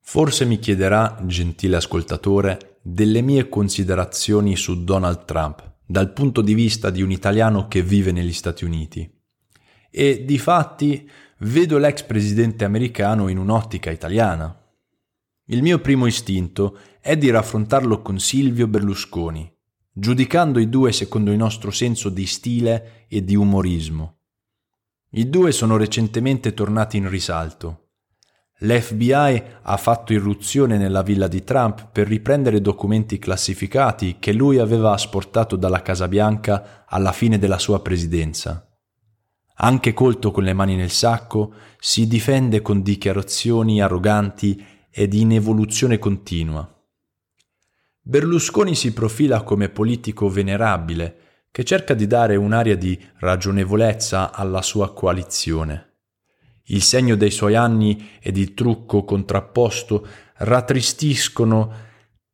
Forse mi chiederà, gentile ascoltatore, delle mie considerazioni su Donald Trump dal punto di vista di un italiano che vive negli Stati Uniti. E di fatti vedo l'ex presidente americano in un'ottica italiana. Il mio primo istinto è di raffrontarlo con Silvio Berlusconi, giudicando i due secondo il nostro senso di stile e di umorismo. I due sono recentemente tornati in risalto L'FBI ha fatto irruzione nella villa di Trump per riprendere documenti classificati che lui aveva asportato dalla Casa Bianca alla fine della sua presidenza. Anche colto con le mani nel sacco, si difende con dichiarazioni arroganti ed in evoluzione continua. Berlusconi si profila come politico venerabile che cerca di dare un'aria di ragionevolezza alla sua coalizione. Il segno dei suoi anni ed il trucco contrapposto rattristiscono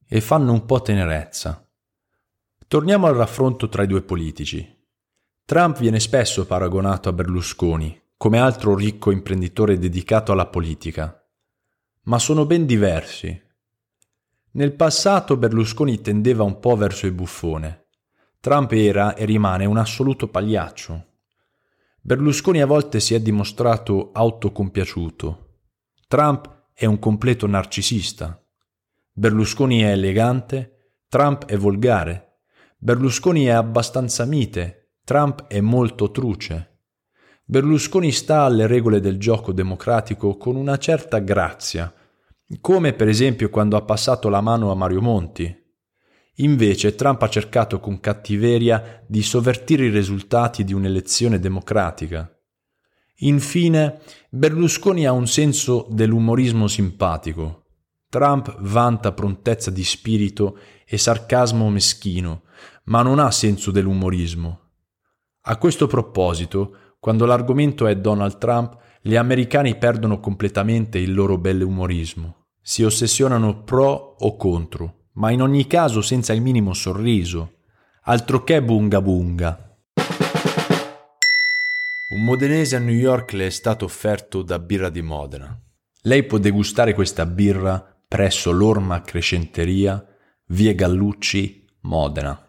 e fanno un po' tenerezza. Torniamo al raffronto tra i due politici. Trump viene spesso paragonato a Berlusconi, come altro ricco imprenditore dedicato alla politica. Ma sono ben diversi. Nel passato Berlusconi tendeva un po' verso il buffone. Trump era e rimane un assoluto pagliaccio. Berlusconi a volte si è dimostrato autocompiaciuto. Trump è un completo narcisista. Berlusconi è elegante, Trump è volgare. Berlusconi è abbastanza mite, Trump è molto truce. Berlusconi sta alle regole del gioco democratico con una certa grazia, come per esempio quando ha passato la mano a Mario Monti, Invece Trump ha cercato con cattiveria di sovvertire i risultati di un'elezione democratica. Infine, Berlusconi ha un senso dell'umorismo simpatico. Trump vanta prontezza di spirito e sarcasmo meschino, ma non ha senso dell'umorismo. A questo proposito, quando l'argomento è Donald Trump, gli americani perdono completamente il loro bell'umorismo. Si ossessionano pro o contro ma in ogni caso senza il minimo sorriso. Altro che bunga bunga. Un modenese a New York le è stato offerto da birra di Modena. Lei può degustare questa birra presso l'Orma Crescenteria, via Gallucci, Modena.